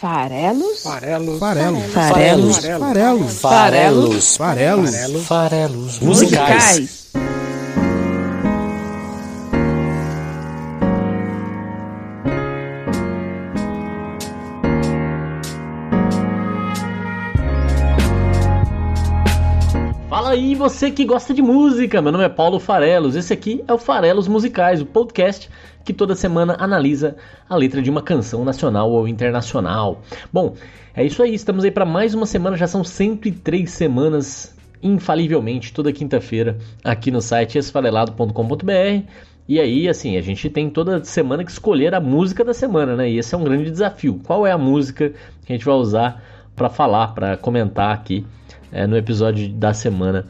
Farelos? Farelos. Farelos. Farelos. Farelos. Farelos. Farelos. Farelos. Musicais. Você que gosta de música. Meu nome é Paulo Farelos. Esse aqui é o Farelos Musicais, o podcast que toda semana analisa a letra de uma canção nacional ou internacional. Bom, é isso aí. Estamos aí para mais uma semana. Já são 103 semanas, infalivelmente, toda quinta-feira, aqui no site esfarelado.com.br. E aí, assim, a gente tem toda semana que escolher a música da semana, né? E esse é um grande desafio. Qual é a música que a gente vai usar para falar, para comentar aqui é, no episódio da semana?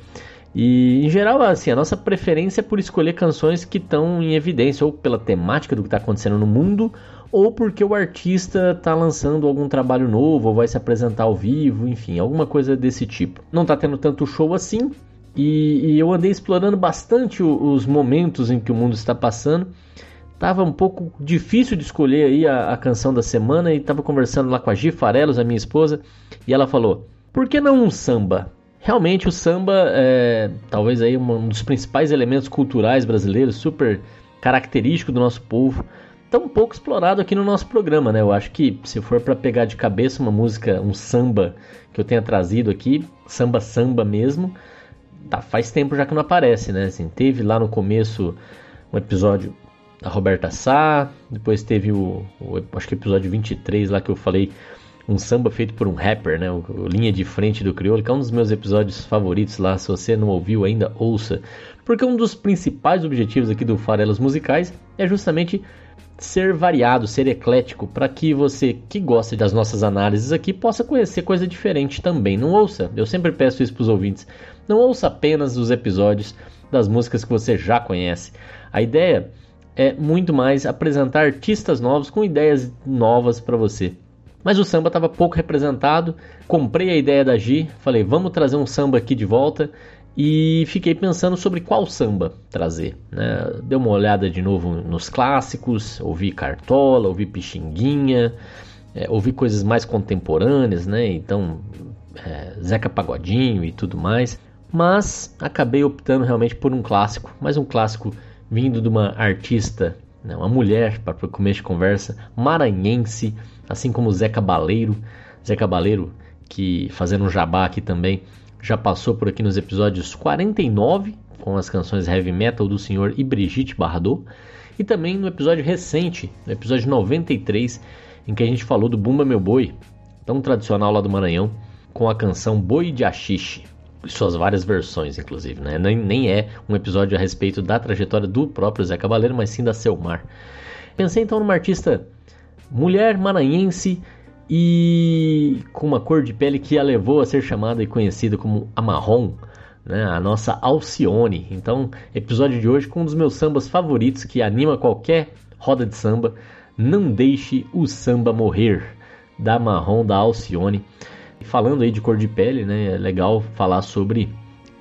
E em geral, assim, a nossa preferência é por escolher canções que estão em evidência, ou pela temática do que está acontecendo no mundo, ou porque o artista está lançando algum trabalho novo, ou vai se apresentar ao vivo, enfim, alguma coisa desse tipo. Não está tendo tanto show assim, e, e eu andei explorando bastante os momentos em que o mundo está passando. Tava um pouco difícil de escolher aí a, a canção da semana e tava conversando lá com a Gi Farelos, a minha esposa, e ela falou: "Por que não um samba?" Realmente o samba é talvez aí um dos principais elementos culturais brasileiros, super característico do nosso povo, tão pouco explorado aqui no nosso programa, né? Eu acho que se for para pegar de cabeça uma música, um samba que eu tenha trazido aqui, samba samba mesmo, tá, faz tempo já que não aparece, né? Assim, teve lá no começo um episódio da Roberta Sá, depois teve o, o acho que episódio 23 lá que eu falei um samba feito por um rapper, né? O, o Linha de Frente do Crioulo, que é um dos meus episódios favoritos lá. Se você não ouviu ainda, ouça. Porque um dos principais objetivos aqui do Farelas Musicais é justamente ser variado, ser eclético, para que você que gosta das nossas análises aqui possa conhecer coisa diferente também. Não ouça, eu sempre peço isso para os ouvintes, não ouça apenas os episódios das músicas que você já conhece. A ideia é muito mais apresentar artistas novos com ideias novas para você. Mas o samba estava pouco representado. Comprei a ideia da Gi, falei, vamos trazer um samba aqui de volta. E fiquei pensando sobre qual samba trazer. Né? Dei uma olhada de novo nos clássicos, ouvi Cartola, ouvi Pixinguinha, é, ouvi coisas mais contemporâneas, né? então é, Zeca Pagodinho e tudo mais. Mas acabei optando realmente por um clássico, mas um clássico vindo de uma artista, né? uma mulher, para começo de conversa, maranhense, assim como Zé Cabaleiro. Zé Cabaleiro, que fazendo um jabá aqui também, já passou por aqui nos episódios 49, com as canções heavy metal do senhor e Brigitte Bardot, e também no episódio recente, no episódio 93, em que a gente falou do Bumba Meu Boi, tão tradicional lá do Maranhão, com a canção Boi de Axixe, suas várias versões, inclusive, né? nem, nem é um episódio a respeito da trajetória do próprio Zé Cabaleiro, mas sim da Selmar. Pensei então numa artista mulher maranhense e com uma cor de pele que a levou a ser chamada e conhecida como a marrom, né? a nossa Alcione. Então, episódio de hoje com um dos meus sambas favoritos que anima qualquer roda de samba, Não Deixe o Samba Morrer, da marrom da Alcione. Falando aí de cor de pele, né? É legal falar sobre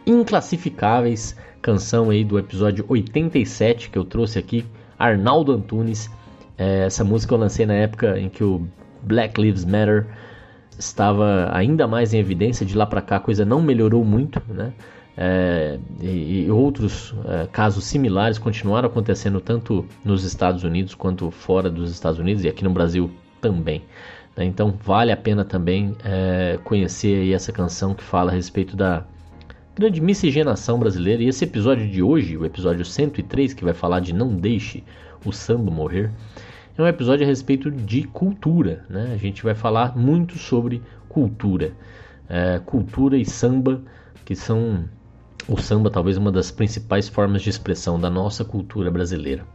Inclassificáveis, canção aí do episódio 87 que eu trouxe aqui, Arnaldo Antunes é, essa música eu lancei na época em que o Black Lives Matter estava ainda mais em evidência. De lá para cá a coisa não melhorou muito, né? É, e, e, outros é, casos similares continuaram acontecendo tanto nos Estados Unidos quanto fora dos Estados Unidos e aqui no Brasil também. Né? Então vale a pena também é, conhecer essa canção que fala a respeito da grande miscigenação brasileira. E esse episódio de hoje, o episódio 103, que vai falar de Não Deixe o Samba Morrer, é um episódio a respeito de cultura. Né? A gente vai falar muito sobre cultura. É, cultura e samba, que são o samba talvez uma das principais formas de expressão da nossa cultura brasileira.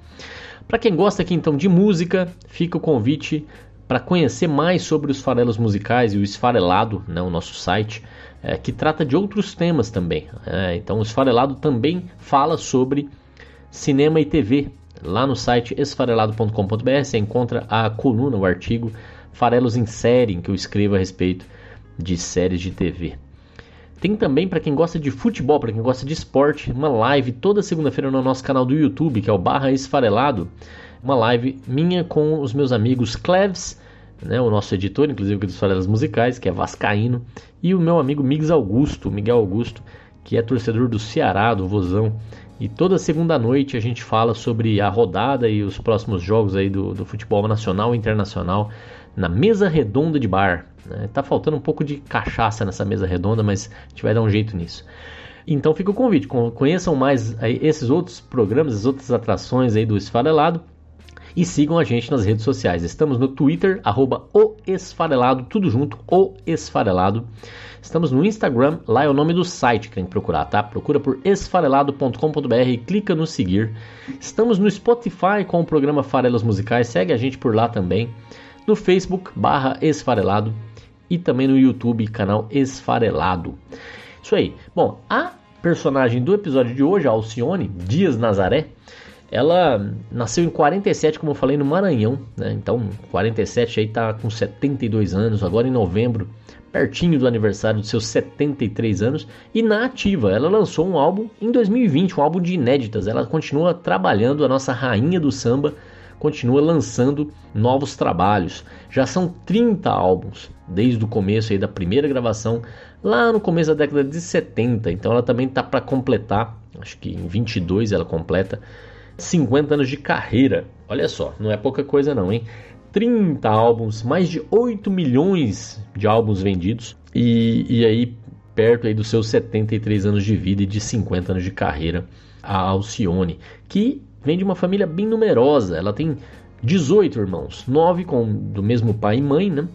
Para quem gosta aqui então de música, fica o convite para conhecer mais sobre os farelos musicais e o Esfarelado, né, o nosso site, é, que trata de outros temas também. É, então, o Esfarelado também fala sobre cinema e TV, Lá no site esfarelado.com.br você encontra a coluna, o artigo Farelos em Série, em que eu escrevo a respeito de séries de TV. Tem também para quem gosta de futebol, para quem gosta de esporte, uma live toda segunda-feira no nosso canal do YouTube, que é o Barra Esfarelado. Uma live minha com os meus amigos Cleves, né, o nosso editor, inclusive dos Farelas Musicais, que é vascaíno, e o meu amigo Miguel Augusto, Miguel Augusto, que é torcedor do Ceará, do Vozão. E toda segunda noite a gente fala sobre a rodada e os próximos jogos aí do, do futebol nacional e internacional na mesa redonda de bar. Né? Tá faltando um pouco de cachaça nessa mesa redonda, mas a gente vai dar um jeito nisso. Então fica o convite, conheçam mais esses outros programas, as outras atrações aí do Esfarelado e sigam a gente nas redes sociais. Estamos no Twitter, arroba o Esfarelado, tudo junto, o Esfarelado. Estamos no Instagram, lá é o nome do site que tem que procurar, tá? Procura por esfarelado.com.br e clica no seguir. Estamos no Spotify com o programa Farelas Musicais, segue a gente por lá também. No Facebook, barra Esfarelado e também no YouTube, canal Esfarelado. Isso aí. Bom, a personagem do episódio de hoje, Alcione Dias Nazaré, ela nasceu em 47, como eu falei, no Maranhão, né? Então, 47 aí tá com 72 anos, agora em novembro, pertinho do aniversário dos seus 73 anos, e na ativa, ela lançou um álbum em 2020, um álbum de inéditas. Ela continua trabalhando, a nossa rainha do samba continua lançando novos trabalhos. Já são 30 álbuns desde o começo aí da primeira gravação lá no começo da década de 70. Então ela também tá para completar, acho que em 22 ela completa 50 anos de carreira. Olha só, não é pouca coisa não, hein? 30 álbuns, mais de 8 milhões de álbuns vendidos e, e aí perto aí dos seus 73 anos de vida e de 50 anos de carreira, a Alcione, que vem de uma família bem numerosa. Ela tem 18 irmãos, 9 com do mesmo pai e mãe, né?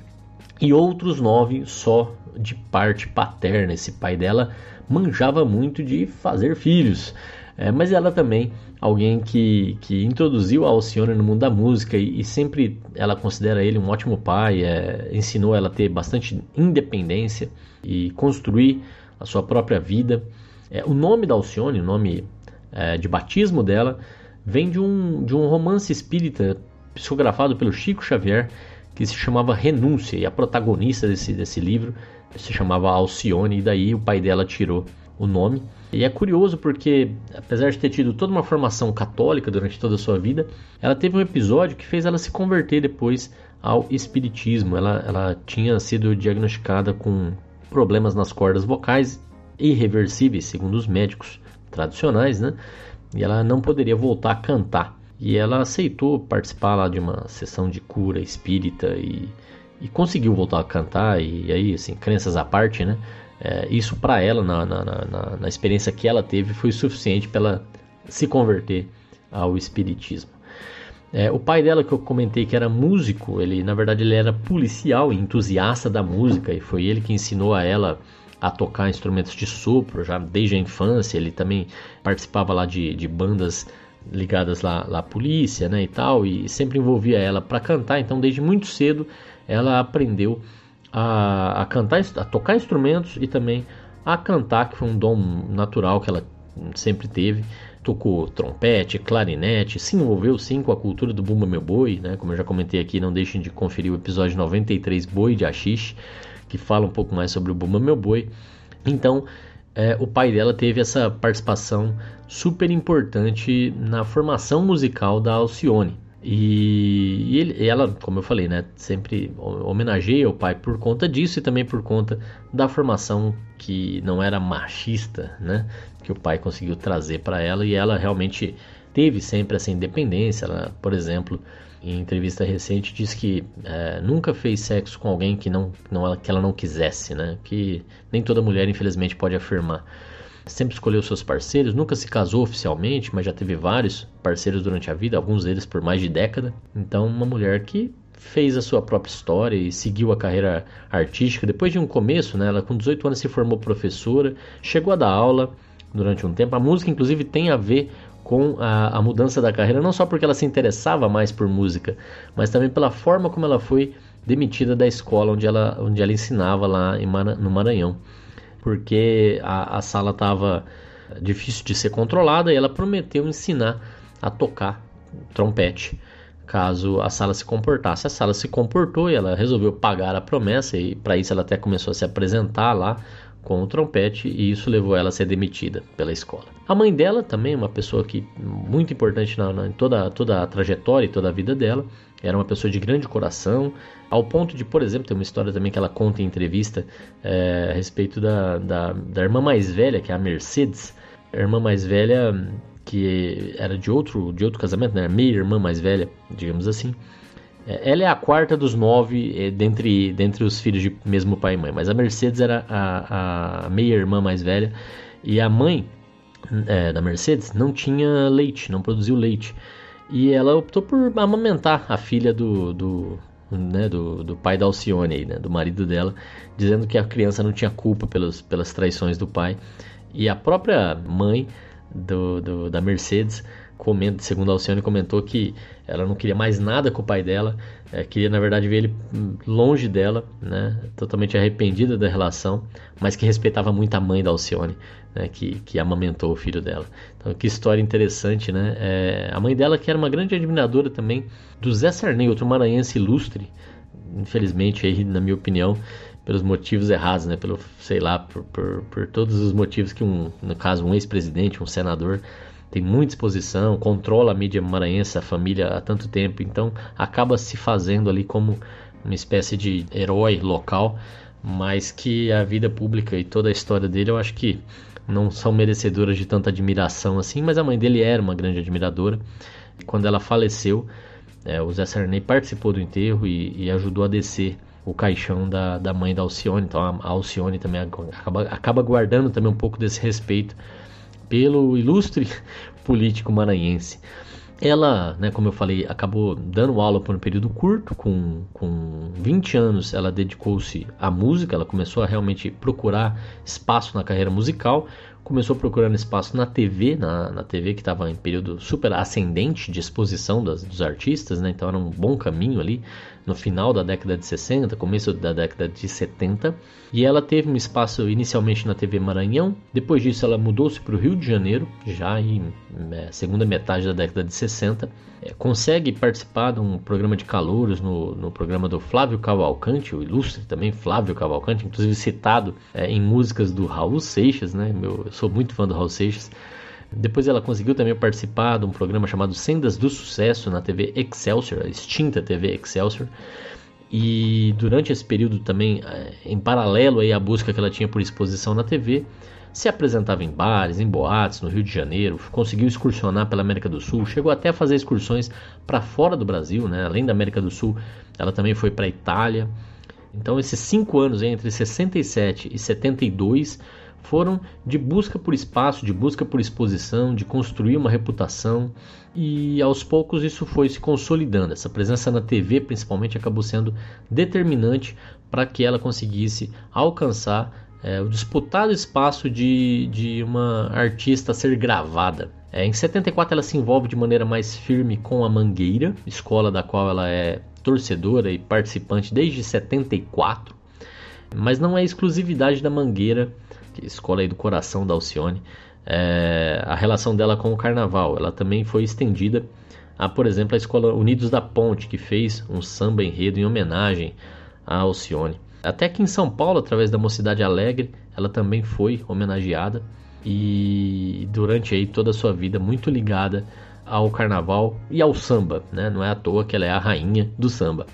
E outros 9 só de parte paterna. Esse pai dela manjava muito de fazer filhos. É, mas ela também alguém que, que introduziu a Alcione no mundo da música e, e sempre ela considera ele um ótimo pai, é, ensinou ela a ter bastante independência e construir a sua própria vida. É, o nome da Alcione, o nome é, de batismo dela, vem de um, de um romance espírita psicografado pelo Chico Xavier que se chamava Renúncia e a protagonista desse, desse livro se chamava Alcione e daí o pai dela tirou o nome. E é curioso porque, apesar de ter tido toda uma formação católica durante toda a sua vida, ela teve um episódio que fez ela se converter depois ao espiritismo. Ela, ela tinha sido diagnosticada com problemas nas cordas vocais irreversíveis, segundo os médicos tradicionais, né? E ela não poderia voltar a cantar. E ela aceitou participar lá de uma sessão de cura espírita e, e conseguiu voltar a cantar. E aí, assim, crenças à parte, né? É, isso para ela, na, na, na, na, experiência que ela teve, foi suficiente para ela se converter ao espiritismo. É, o pai dela, que eu comentei que era músico, ele na verdade ele era policial entusiasta da música, e foi ele que ensinou a ela a tocar instrumentos de sopro já desde a infância. Ele também participava lá de, de bandas ligadas lá à polícia né, e tal, e sempre envolvia ela para cantar. Então, desde muito cedo, ela aprendeu a, a cantar, a tocar instrumentos e também a cantar, que foi um dom natural que ela sempre teve. Tocou trompete, clarinete, se envolveu sim com a cultura do Bumba Meu Boi, né? Como eu já comentei aqui, não deixem de conferir o episódio 93 Boi de Axixe, que fala um pouco mais sobre o Bumba Meu Boi. Então, é, o pai dela teve essa participação super importante na formação musical da Alcione. E, e ele, ela, como eu falei, né, sempre homenageia o pai por conta disso e também por conta da formação que não era machista, né, que o pai conseguiu trazer para ela e ela realmente teve sempre essa independência. Ela, por exemplo, em entrevista recente disse que é, nunca fez sexo com alguém que não, não que ela não quisesse, né, que nem toda mulher infelizmente pode afirmar sempre escolheu seus parceiros, nunca se casou oficialmente, mas já teve vários parceiros durante a vida, alguns deles por mais de década. Então, uma mulher que fez a sua própria história e seguiu a carreira artística. Depois de um começo, né, ela com 18 anos se formou professora, chegou a dar aula durante um tempo. A música, inclusive, tem a ver com a, a mudança da carreira, não só porque ela se interessava mais por música, mas também pela forma como ela foi demitida da escola onde ela, onde ela ensinava lá em no Maranhão porque a, a sala estava difícil de ser controlada e ela prometeu ensinar a tocar trompete caso a sala se comportasse. A sala se comportou e ela resolveu pagar a promessa e para isso ela até começou a se apresentar lá com o trompete e isso levou ela a ser demitida pela escola. A mãe dela também, uma pessoa que muito importante na, na, em toda, toda a trajetória e toda a vida dela, era uma pessoa de grande coração, ao ponto de, por exemplo, tem uma história também que ela conta em entrevista é, a respeito da, da, da, irmã mais velha, que é a Mercedes, a irmã mais velha que era de outro, de outro casamento, né? meia irmã mais velha, digamos assim. É, ela é a quarta dos nove é, dentre, dentre os filhos de mesmo pai e mãe, mas a Mercedes era a, a meia irmã mais velha e a mãe é, da Mercedes não tinha leite, não produziu leite. E ela optou por amamentar a filha do, do, né, do, do pai da Alcione, aí, né, do marido dela, dizendo que a criança não tinha culpa pelos, pelas traições do pai. E a própria mãe do, do, da Mercedes, comenta, segundo a Alcione, comentou que ela não queria mais nada com o pai dela, é, queria na verdade ver ele longe dela, né, totalmente arrependida da relação, mas que respeitava muito a mãe da Alcione, né, que, que amamentou o filho dela. Então, que história interessante, né? É, a mãe dela, que era uma grande admiradora também do Zé Sarney, outro maranhense ilustre, infelizmente, aí, na minha opinião, pelos motivos errados, né? Pelo, sei lá, por, por, por todos os motivos que um, no caso, um ex-presidente, um senador tem muita exposição, controla a mídia maranhense, a família há tanto tempo, então acaba se fazendo ali como uma espécie de herói local, mas que a vida pública e toda a história dele eu acho que não são merecedoras de tanta admiração assim, mas a mãe dele era uma grande admiradora. Quando ela faleceu, é, o Zé Sarney participou do enterro e, e, ajudou a descer o caixão da, da mãe da Alcione. Então a, a Alcione também acaba, acaba guardando também um pouco desse respeito pelo ilustre político maranhense. Ela, né, como eu falei, acabou dando aula por um período curto, com, com 20 anos ela dedicou-se à música, ela começou a realmente procurar espaço na carreira musical, começou procurando espaço na TV, na, na TV que estava em período super ascendente de exposição das, dos artistas, né, então era um bom caminho ali, no final da década de 60, começo da década de 70, e ela teve um espaço inicialmente na TV Maranhão, depois disso ela mudou-se para o Rio de Janeiro, já em é, segunda metade da década de 60, é, consegue participar de um programa de calouros no, no programa do Flávio Cavalcante, o ilustre também Flávio Cavalcante, inclusive citado é, em músicas do Raul Seixas, né? Meu, eu sou muito fã do Raul Seixas. Depois ela conseguiu também participar de um programa chamado Sendas do Sucesso na TV Excelsior, a extinta TV Excelsior. E durante esse período também, eh, em paralelo aí à busca que ela tinha por exposição na TV, se apresentava em bares, em boates no Rio de Janeiro, conseguiu excursionar pela América do Sul, chegou até a fazer excursões para fora do Brasil, né? além da América do Sul, ela também foi para a Itália. Então, esses cinco anos entre 67 e 72 foram de busca por espaço, de busca por exposição, de construir uma reputação e aos poucos isso foi se consolidando. Essa presença na TV, principalmente, acabou sendo determinante para que ela conseguisse alcançar é, o disputado espaço de, de uma artista ser gravada. É, em 74 ela se envolve de maneira mais firme com a Mangueira, escola da qual ela é torcedora e participante desde 74. Mas não é exclusividade da Mangueira escola aí do coração da Alcione, é, a relação dela com o carnaval. Ela também foi estendida a, por exemplo, a escola Unidos da Ponte, que fez um samba enredo em homenagem a Alcione. Até aqui em São Paulo, através da Mocidade Alegre, ela também foi homenageada e durante aí toda a sua vida muito ligada ao carnaval e ao samba, né? Não é à toa que ela é a rainha do samba.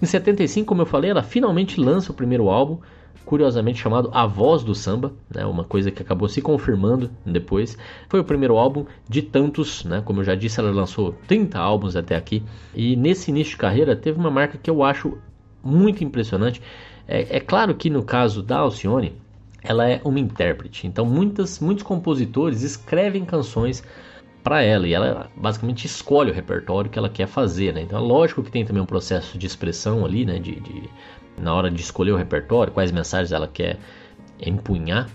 Em 75, como eu falei, ela finalmente lança o primeiro álbum, curiosamente chamado A Voz do Samba, né, uma coisa que acabou se confirmando depois. Foi o primeiro álbum de tantos, né, como eu já disse, ela lançou 30 álbuns até aqui. E nesse início de carreira teve uma marca que eu acho muito impressionante. É, é claro que no caso da Alcione, ela é uma intérprete, então muitas, muitos compositores escrevem canções para ela e ela basicamente escolhe o repertório que ela quer fazer, né? Então, é lógico que tem também um processo de expressão ali, né? De, de, na hora de escolher o repertório, quais mensagens ela quer empunhar,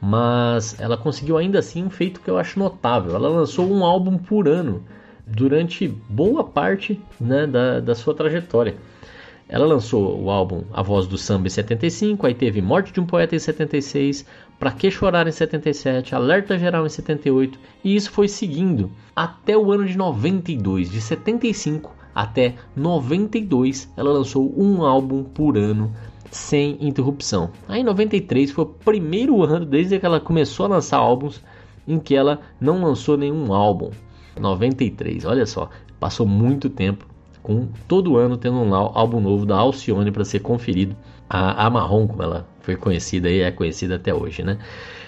mas ela conseguiu ainda assim um feito que eu acho notável. Ela lançou um álbum por ano durante boa parte né, da, da sua trajetória. Ela lançou o álbum A Voz do Samba em 75, aí teve Morte de um Poeta em 76, Pra Que Chorar em 77, Alerta Geral em 78, e isso foi seguindo até o ano de 92, de 75 até 92, ela lançou um álbum por ano sem interrupção. Aí 93 foi o primeiro ano desde que ela começou a lançar álbuns em que ela não lançou nenhum álbum. 93, olha só, passou muito tempo com todo ano tendo um álbum novo da Alcione para ser conferido. A, a Marrom, como ela foi conhecida e é conhecida até hoje, né?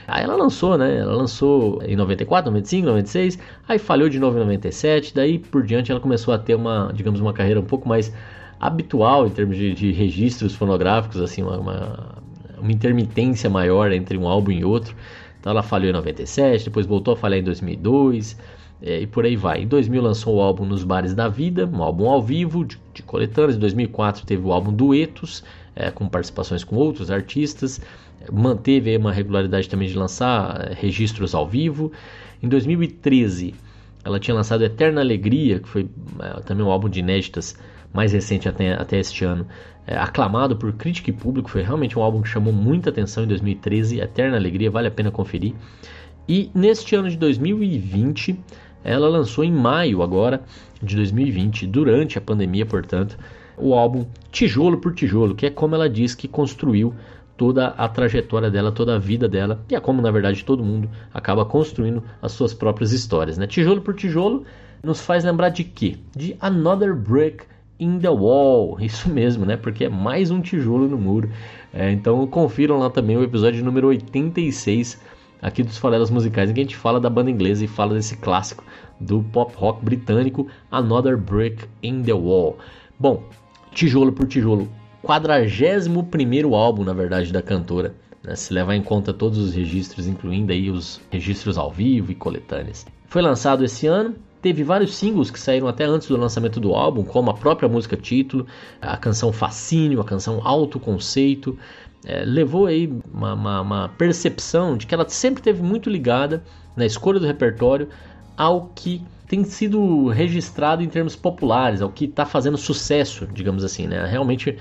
Aí ela lançou, né? Ela lançou em 94, 95, 96, aí falhou de novo em 97, daí por diante ela começou a ter uma, digamos, uma carreira um pouco mais habitual em termos de, de registros fonográficos, assim, uma, uma, uma, intermitência maior entre um álbum e outro. Então ela falhou em 97, depois voltou a falhar em 2002 é, e por aí vai. Em 2000 lançou o álbum Nos Bares da Vida, um álbum ao vivo de, de coletâneas. Em 2004 teve o álbum Duetos, é, com participações com outros artistas. Manteve uma regularidade também de lançar é, registros ao vivo. Em 2013 ela tinha lançado Eterna Alegria, que foi é, também um álbum de inéditas mais recente até, até este ano, é, aclamado por crítica e público, foi realmente um álbum que chamou muita atenção em 2013, Eterna Alegria, vale a pena conferir. E neste ano de 2020, ela lançou em maio agora de 2020, durante a pandemia, portanto, o álbum Tijolo por Tijolo, que é como ela diz que construiu toda a trajetória dela, toda a vida dela, e é como na verdade todo mundo acaba construindo as suas próprias histórias, né? Tijolo por tijolo nos faz lembrar de quê? De Another Brick in the Wall, isso mesmo, né? Porque é mais um tijolo no muro. É, então confiram lá também o episódio número 86 aqui dos Farelas Musicais, em que a gente fala da banda inglesa e fala desse clássico do pop rock britânico Another Brick in the Wall. Bom, tijolo por tijolo, 41 álbum, na verdade, da cantora. Né? Se levar em conta todos os registros, incluindo aí os registros ao vivo e coletâneas. Foi lançado esse ano, teve vários singles que saíram até antes do lançamento do álbum, como a própria música título, a canção Fascínio, a canção Alto Conceito. É, levou aí uma, uma, uma, percepção de que ela sempre teve muito ligada na escolha do repertório ao que tem sido registrado em termos populares, ao que está fazendo sucesso, digamos assim, né? Realmente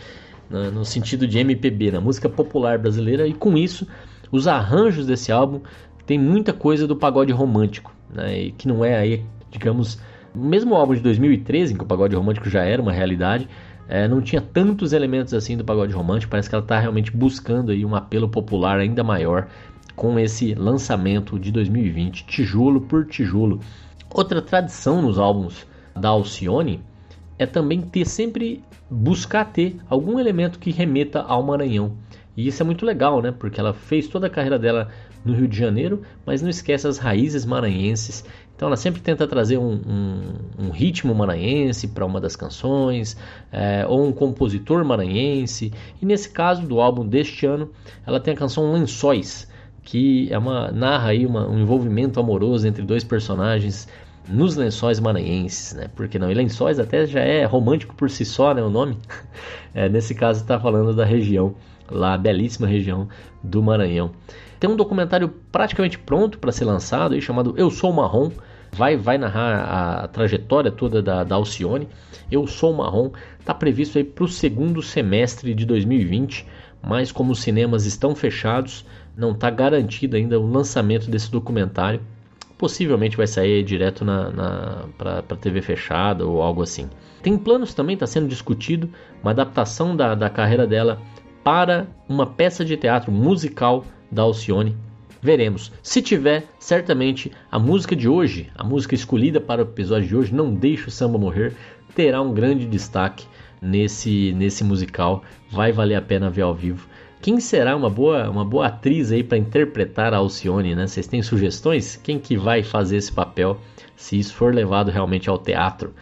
no sentido de MPB, na música popular brasileira, e com isso os arranjos desse álbum tem muita coisa do pagode romântico, né? E que não é aí digamos, mesmo o álbum de 2013, em que o pagode romântico já era uma realidade, é, não tinha tantos elementos assim do pagode romântico. Parece que ela está realmente buscando aí um apelo popular ainda maior com esse lançamento de 2020, tijolo por tijolo. Outra tradição nos álbuns da Alcione é também ter sempre buscar ter algum elemento que remeta ao Maranhão. E isso é muito legal, né? Porque ela fez toda a carreira dela no Rio de Janeiro, mas não esquece as raízes maranhenses. Então ela sempre tenta trazer um, um, um ritmo maranhense para uma das canções, é, ou um compositor maranhense. E nesse caso do álbum deste ano, ela tem a canção Lençóis, que é uma narra aí uma, um envolvimento amoroso entre dois personagens nos lençóis maranhenses, né? Porque não, e lençóis até já é romântico por si só, né? O nome. É, nesse caso está falando da região lá, belíssima região do Maranhão. Tem um documentário praticamente pronto para ser lançado, aí, chamado Eu Sou Marrom. Vai, vai narrar a trajetória toda da, da Alcione. Eu Sou Marrom está previsto aí para o segundo semestre de 2020, mas como os cinemas estão fechados, não está garantido ainda o lançamento desse documentário. Possivelmente vai sair direto na, na para TV fechada ou algo assim. Tem planos também, está sendo discutido, uma adaptação da, da carreira dela para uma peça de teatro musical da Alcione. Veremos. Se tiver, certamente a música de hoje, a música escolhida para o episódio de hoje, Não Deixe o Samba Morrer, terá um grande destaque nesse, nesse musical. Vai valer a pena ver ao vivo. Quem será uma boa, uma boa atriz aí para interpretar a Alcione, né? Vocês têm sugestões? Quem que vai fazer esse papel se isso for levado realmente ao teatro?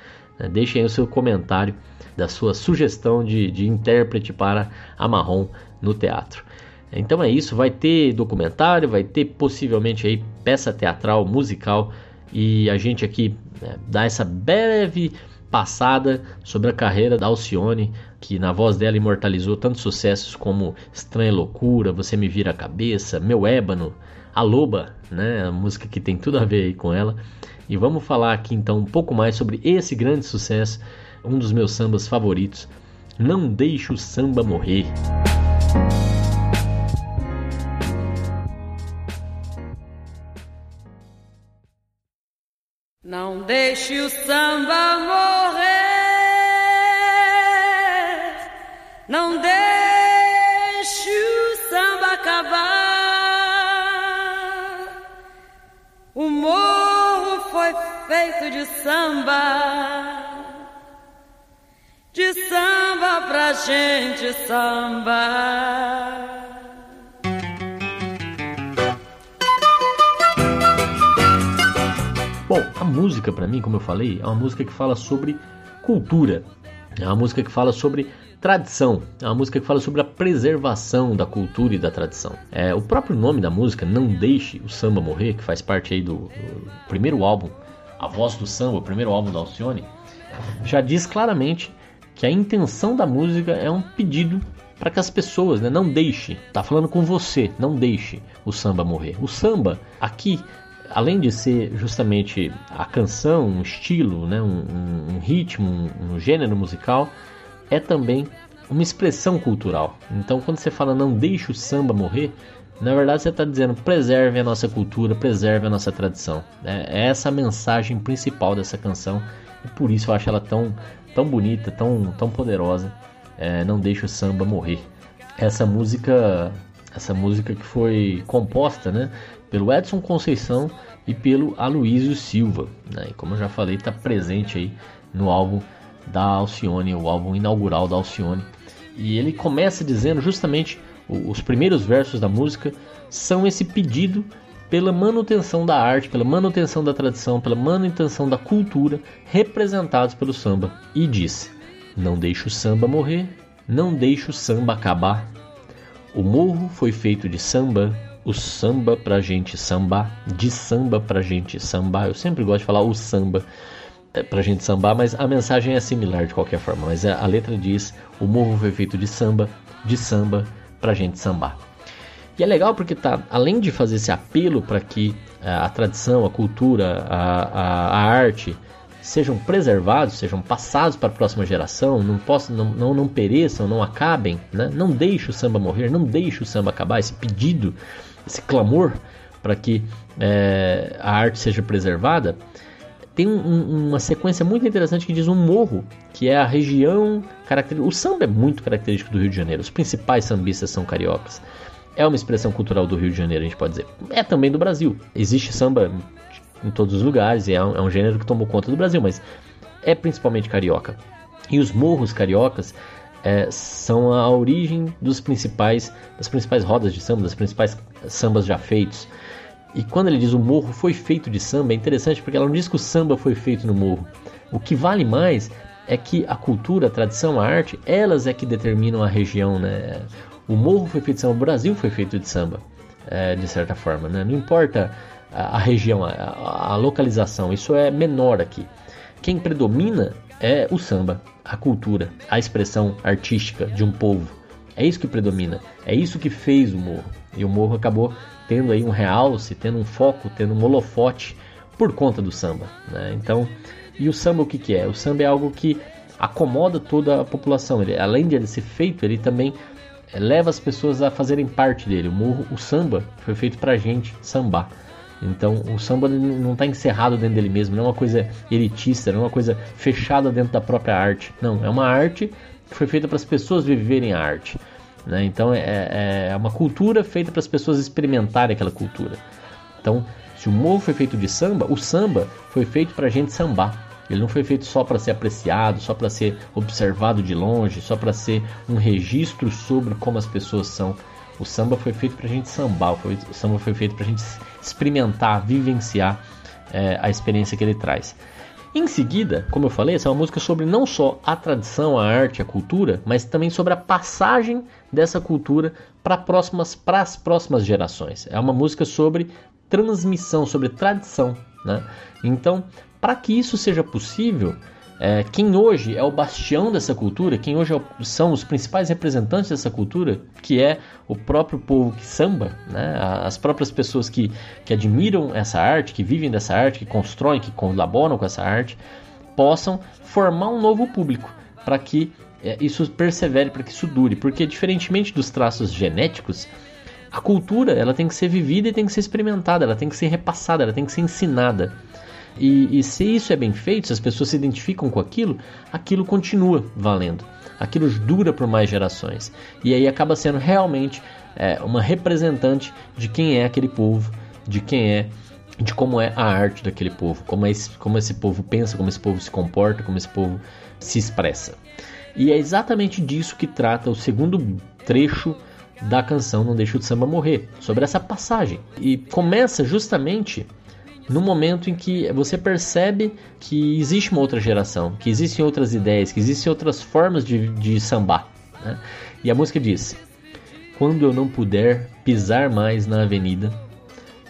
Deixem aí o seu comentário da sua sugestão de, de intérprete para a Marrom no teatro. Então é isso, vai ter documentário, vai ter possivelmente aí peça teatral, musical e a gente aqui né, dá essa breve passada sobre a carreira da Alcione, que na voz dela imortalizou tantos sucessos como Estranha Loucura, Você Me Vira a Cabeça, Meu Ébano, A Loba, né, a música que tem tudo a ver com ela. E vamos falar aqui então um pouco mais sobre esse grande sucesso um dos meus sambas favoritos. Não deixe o samba morrer. Deixe o samba morrer. Não deixe o samba acabar. O morro foi feito de samba de samba pra gente sambar. Bom, a música para mim, como eu falei, é uma música que fala sobre cultura. É uma música que fala sobre tradição. É uma música que fala sobre a preservação da cultura e da tradição. É, o próprio nome da música, Não Deixe o Samba Morrer, que faz parte aí do, do primeiro álbum, A Voz do Samba, o primeiro álbum da Alcione, já diz claramente que a intenção da música é um pedido para que as pessoas, né, não deixe, tá falando com você, não deixe o samba morrer. O samba aqui além de ser justamente a canção, um estilo, né, um, um ritmo, um, um, gênero musical, é também uma expressão cultural. Então, quando você fala não deixe o samba morrer, na verdade você está dizendo preserve a nossa cultura, preserve a nossa tradição. É essa a mensagem principal dessa canção e por isso eu acho ela tão, tão bonita, tão, tão poderosa. É, não deixe o samba morrer. Essa música, essa música que foi composta, né, pelo Edson Conceição e pelo Aloysio Silva. Né? E como eu já falei, está presente aí no álbum da Alcione, o álbum inaugural da Alcione. E ele começa dizendo justamente os primeiros versos da música são esse pedido pela manutenção da arte, pela manutenção da tradição, pela manutenção da cultura representados pelo samba. E diz: Não deixe o samba morrer, não deixe o samba acabar. O morro foi feito de samba, o samba pra gente sambar, de samba pra gente sambar. Eu sempre gosto de falar o samba é, pra gente sambar, mas a mensagem é similar de qualquer forma. Mas a letra diz: o morro foi feito de samba, de samba pra gente sambar. E é legal porque tá, além de fazer esse apelo para que a, é, a, tradição, a cultura, a, a, a, arte sejam preservados, sejam passados para a próxima geração, não, possam, não, não, não pereçam, não acabem, né? não deixe o samba morrer, não deixe o samba acabar, esse pedido esse clamor para que é, a arte seja preservada, tem um, uma sequência muito interessante que diz um morro, que é a região característica. O samba é muito característico do Rio de Janeiro. Os principais sambistas são cariocas. É uma expressão cultural do Rio de Janeiro, a gente pode dizer. É também do Brasil. Existe samba em todos os lugares, é um, é um gênero que tomou conta do Brasil, mas é principalmente carioca. E os morros cariocas é, são a origem dos principais, das principais rodas de samba, das principais sambas já feitos. E quando ele diz o morro foi feito de samba, é interessante porque ela não diz que o samba foi feito no morro. O que vale mais é que a cultura, a tradição, a arte, elas é que determinam a região, né? O morro foi feito de samba, o Brasil foi feito de samba, é, de certa forma, né? Não importa a, a região, a, a localização, isso é menor aqui. Quem predomina é o samba, a cultura, a expressão artística de um povo. É isso que predomina, é isso que fez o morro. E o morro acabou tendo aí um realce, tendo um foco, tendo um holofote por conta do samba. Né? Então, e o samba o que, que é? O samba é algo que acomoda toda a população. Ele, além de ele ser feito, ele também leva as pessoas a fazerem parte dele. O morro, o samba foi feito pra gente sambar. Então o samba não está encerrado dentro dele mesmo, não é uma coisa elitista, não é uma coisa fechada dentro da própria arte. Não, é uma arte que foi feita para as pessoas viverem a arte. Né? Então é, é, é uma cultura feita para as pessoas experimentarem aquela cultura. Então, se o morro foi feito de samba, o samba foi feito para a gente sambar. Ele não foi feito só para ser apreciado, só para ser observado de longe, só para ser um registro sobre como as pessoas são. O samba foi feito para a gente sambar, o samba foi feito para a gente experimentar, vivenciar é, a experiência que ele traz. Em seguida, como eu falei, essa é uma música sobre não só a tradição, a arte, a cultura, mas também sobre a passagem dessa cultura para próximas, as próximas gerações. É uma música sobre transmissão, sobre tradição. Né? Então, para que isso seja possível, é, quem hoje é o bastião dessa cultura, quem hoje é são os principais representantes dessa cultura, que é o próprio povo que samba, né? as próprias pessoas que, que admiram essa arte, que vivem dessa arte, que constroem, que colaboram com essa arte, possam formar um novo público para que é, isso persevere, para que isso dure. Porque, diferentemente dos traços genéticos, a cultura ela tem que ser vivida e tem que ser experimentada, ela tem que ser repassada, ela tem que ser ensinada. E, e se isso é bem feito, se as pessoas se identificam com aquilo, aquilo continua valendo. Aquilo dura por mais gerações. E aí acaba sendo realmente é, uma representante de quem é aquele povo, de quem é de como é a arte daquele povo, como, é esse, como esse povo pensa, como esse povo se comporta, como esse povo se expressa. E é exatamente disso que trata o segundo trecho da canção Não Deixa o Samba Morrer, sobre essa passagem. E começa justamente no momento em que você percebe que existe uma outra geração, que existem outras ideias, que existem outras formas de, de sambar. Né? E a música diz: Quando eu não puder pisar mais na avenida,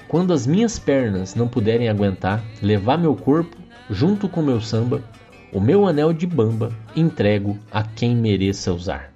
quando as minhas pernas não puderem aguentar levar meu corpo junto com meu samba, o meu anel de bamba entrego a quem mereça usar.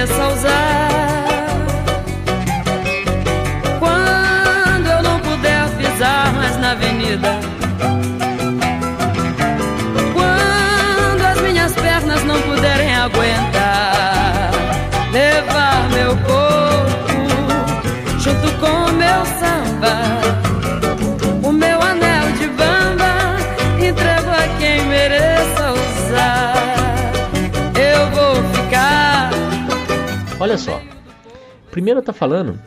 Mereça usar. Primeiro tá falando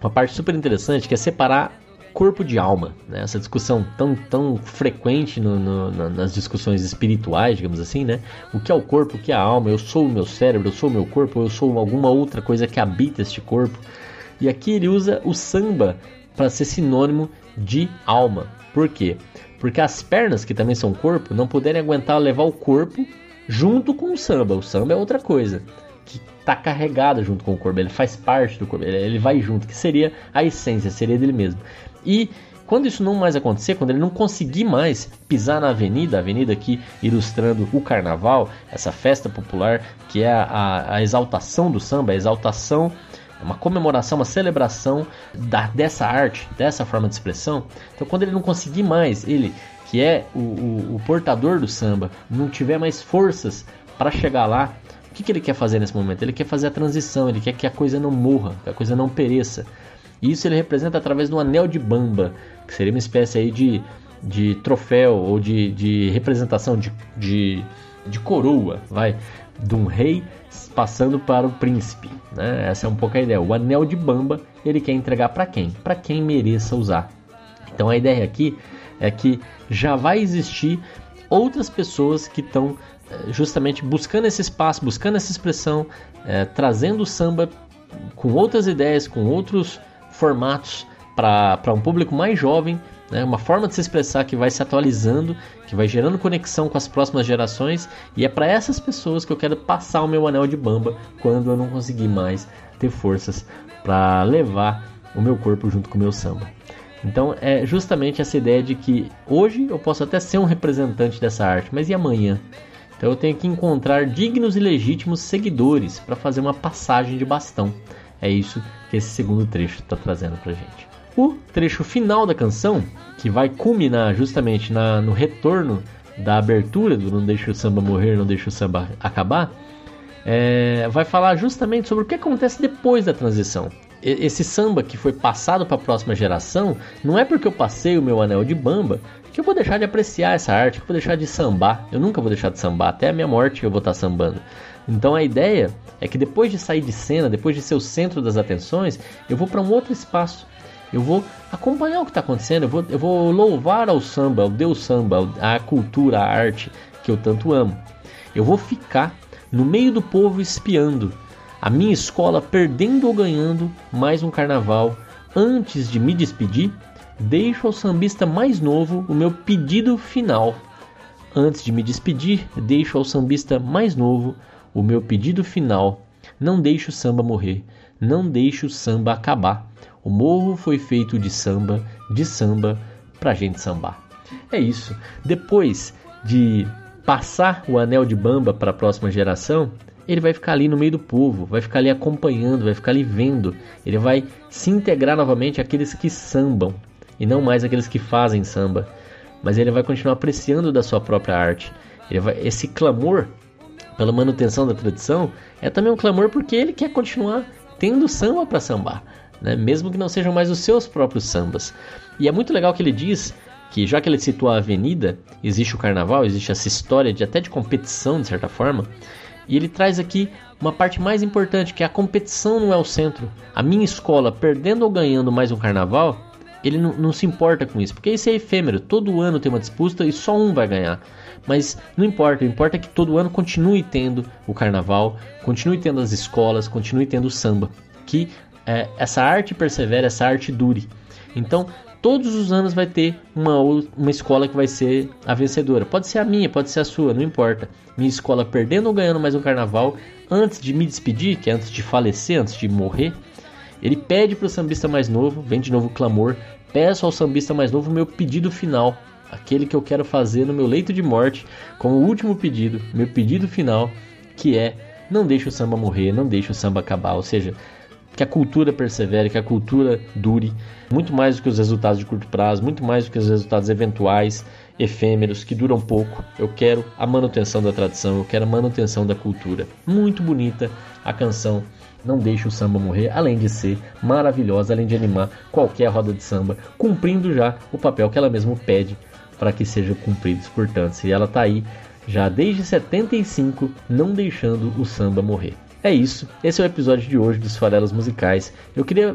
uma parte super interessante que é separar corpo de alma, né? essa discussão tão, tão frequente no, no, nas discussões espirituais, digamos assim, né? O que é o corpo, o que é a alma? Eu sou o meu cérebro, eu sou o meu corpo, eu sou alguma outra coisa que habita este corpo. E aqui ele usa o samba para ser sinônimo de alma. Por quê? Porque as pernas, que também são corpo, não puderem aguentar levar o corpo junto com o samba. O samba é outra coisa que está carregada junto com o corpo, ele faz parte do corpo, ele, vai junto, que seria a essência, seria dele mesmo. E quando isso não mais acontecer, quando ele não conseguir mais pisar na avenida, a avenida aqui ilustrando o carnaval, essa festa popular que é a, a exaltação do samba, a exaltação, uma comemoração, uma celebração da, dessa arte, dessa forma de expressão. Então, quando ele não conseguir mais, ele que é o, o, o portador do samba, não tiver mais forças para chegar lá, o que, que ele quer fazer nesse momento? Ele quer fazer a transição, ele quer que a coisa não morra, que a coisa não pereça. E isso ele representa através do anel de bamba, que seria uma espécie aí de, de troféu ou de, de representação de, de, de coroa, vai, de um rei passando para o príncipe. Né? Essa é um pouco a ideia. O anel de bamba ele quer entregar para quem? Para quem mereça usar. Então a ideia aqui é que já vai existir outras pessoas que estão justamente buscando esse espaço, buscando essa expressão, é, trazendo o samba com outras ideias, com outros formatos para um público mais jovem, né? uma forma de se expressar que vai se atualizando, que vai gerando conexão com as próximas gerações, e é para essas pessoas que eu quero passar o meu anel de bamba quando eu não conseguir mais ter forças para levar o meu corpo junto com o meu samba. Então é justamente essa ideia de que hoje eu posso até ser um representante dessa arte, mas e amanhã? Então eu tenho que encontrar dignos e legítimos seguidores para fazer uma passagem de bastão. É isso que esse segundo trecho está trazendo para gente. O trecho final da canção, que vai culminar justamente na, no retorno da abertura do Não Deixa o Samba Morrer, Não Deixa o Samba Acabar, é, vai falar justamente sobre o que acontece depois da transição. Esse samba que foi passado para a próxima geração, não é porque eu passei o meu anel de bamba que eu vou deixar de apreciar essa arte, que eu vou deixar de sambar. Eu nunca vou deixar de sambar, até a minha morte eu vou estar sambando. Então a ideia é que depois de sair de cena, depois de ser o centro das atenções, eu vou para um outro espaço. Eu vou acompanhar o que está acontecendo, eu vou, eu vou louvar ao samba, ao Deus samba, à cultura, à arte que eu tanto amo. Eu vou ficar no meio do povo espiando, a minha escola perdendo ou ganhando mais um carnaval. Antes de me despedir, deixo ao sambista mais novo o meu pedido final. Antes de me despedir, deixo ao sambista mais novo o meu pedido final. Não deixe o samba morrer, não deixe o samba acabar. O morro foi feito de samba, de samba, pra gente sambar. É isso. Depois de passar o anel de bamba para a próxima geração, ele vai ficar ali no meio do povo, vai ficar ali acompanhando, vai ficar ali vendo. Ele vai se integrar novamente àqueles que sambam e não mais aqueles que fazem samba. Mas ele vai continuar apreciando da sua própria arte. Vai, esse clamor pela manutenção da tradição, é também um clamor porque ele quer continuar tendo samba para sambar, né? mesmo que não sejam mais os seus próprios sambas. E é muito legal que ele diz que já que ele citou a avenida, existe o carnaval, existe essa história de até de competição de certa forma, e ele traz aqui uma parte mais importante, que é a competição não é o centro. A minha escola perdendo ou ganhando mais um carnaval, ele não, não, se importa com isso, porque isso é efêmero, todo ano tem uma disputa e só um vai ganhar. Mas não importa, o importa é que todo ano continue tendo o carnaval, continue tendo as escolas, continue tendo o samba, que é, essa arte persevere, essa arte dure. Então, todos os anos vai ter uma, uma escola que vai ser a vencedora. Pode ser a minha, pode ser a sua, não importa. Minha escola perdendo ou ganhando mais um carnaval, antes de me despedir, que é antes de falecer, antes de morrer, ele pede para o sambista mais novo, vem de novo o clamor, peço ao sambista mais novo o meu pedido final, aquele que eu quero fazer no meu leito de morte, como último pedido, meu pedido final, que é não deixe o samba morrer, não deixe o samba acabar, ou seja, que a cultura persevere, que a cultura dure, muito mais do que os resultados de curto prazo, muito mais do que os resultados eventuais, efêmeros, que duram pouco. Eu quero a manutenção da tradição, eu quero a manutenção da cultura. Muito bonita a canção Não Deixe o Samba Morrer, além de ser maravilhosa, além de animar qualquer roda de samba, cumprindo já o papel que ela mesma pede para que seja cumprido por tantos. E ela está aí já desde 75, não deixando o samba morrer. É isso, esse é o episódio de hoje dos Farelas Musicais. Eu queria.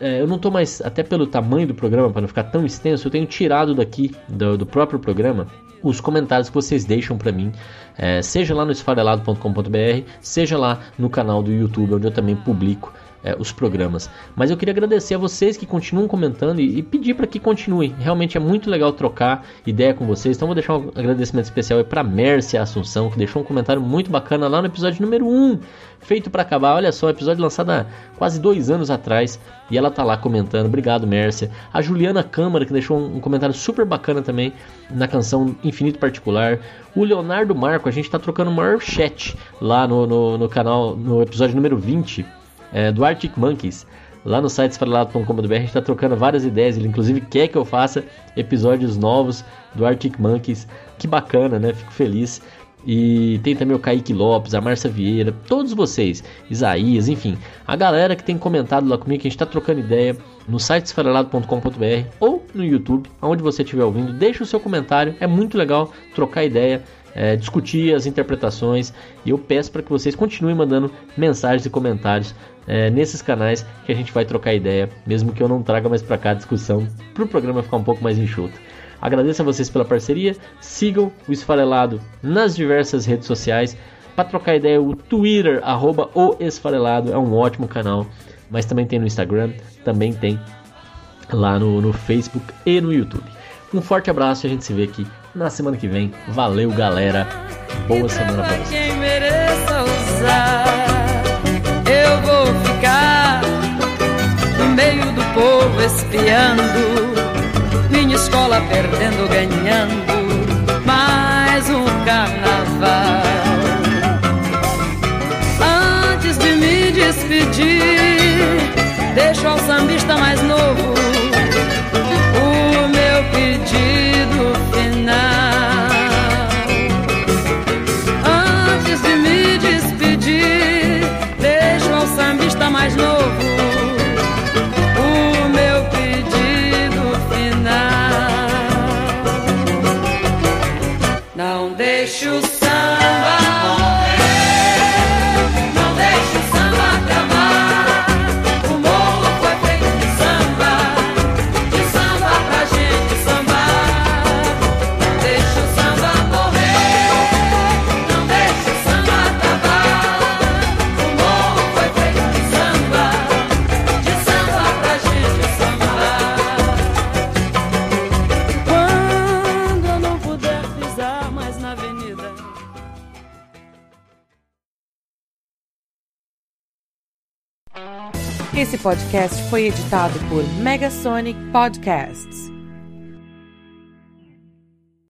É, eu não estou mais, até pelo tamanho do programa, para não ficar tão extenso, eu tenho tirado daqui do, do próprio programa os comentários que vocês deixam para mim, é, seja lá no esfarelado.com.br, seja lá no canal do YouTube, onde eu também publico é, os programas. Mas eu queria agradecer a vocês que continuam comentando e, e pedir para que continuem. Realmente é muito legal trocar ideia com vocês. Então vou deixar um agradecimento especial para Mércia Assunção, que deixou um comentário muito bacana lá no episódio número 1, feito para acabar. Olha só, episódio lançado há quase dois anos atrás e ela tá lá comentando. Obrigado, Mércia. A Juliana Câmara, que deixou um comentário super bacana também na canção Infinito Particular. O Leonardo Marco, a gente tá trocando o maior chat lá no, no, no canal, no episódio número 20 é, do Arctic Monkeys. Lá no site esfarelado.com.br a gente está trocando várias ideias. Ele inclusive quer que eu faça episódios novos do Arctic Monkeys. Que bacana, né? Fico feliz. E tem também o Kaique Lopes, a Márcia Vieira, todos vocês, Isaías, enfim, a galera que tem comentado lá comigo, que a gente está trocando ideia no site esfarelado.com.br ou no YouTube, aonde você estiver ouvindo, deixa o seu comentário, é muito legal trocar ideia é, discutir as interpretações e eu peço para que vocês continuem mandando mensagens e comentários é, nesses canais que a gente vai trocar ideia, mesmo que eu não traga mais para cá a discussão, para o programa ficar um pouco mais enxuto. Agradeço a vocês pela parceria, sigam o Esfarelado nas diversas redes sociais. Para trocar ideia, o Twitter, arroba o Esfarelado, é um ótimo canal, mas também tem no Instagram, também tem lá no, no Facebook e no YouTube. Um forte abraço e a gente se vê aqui na semana que vem. Valeu, galera. Boa semana pra vocês. Eu vou ficar no meio do povo espiando. Minha escola perdendo, ganhando. Mais um carnaval. Antes de me despedir, deixo ao sambista mais novo podcast foi editado por Megasonic Podcasts.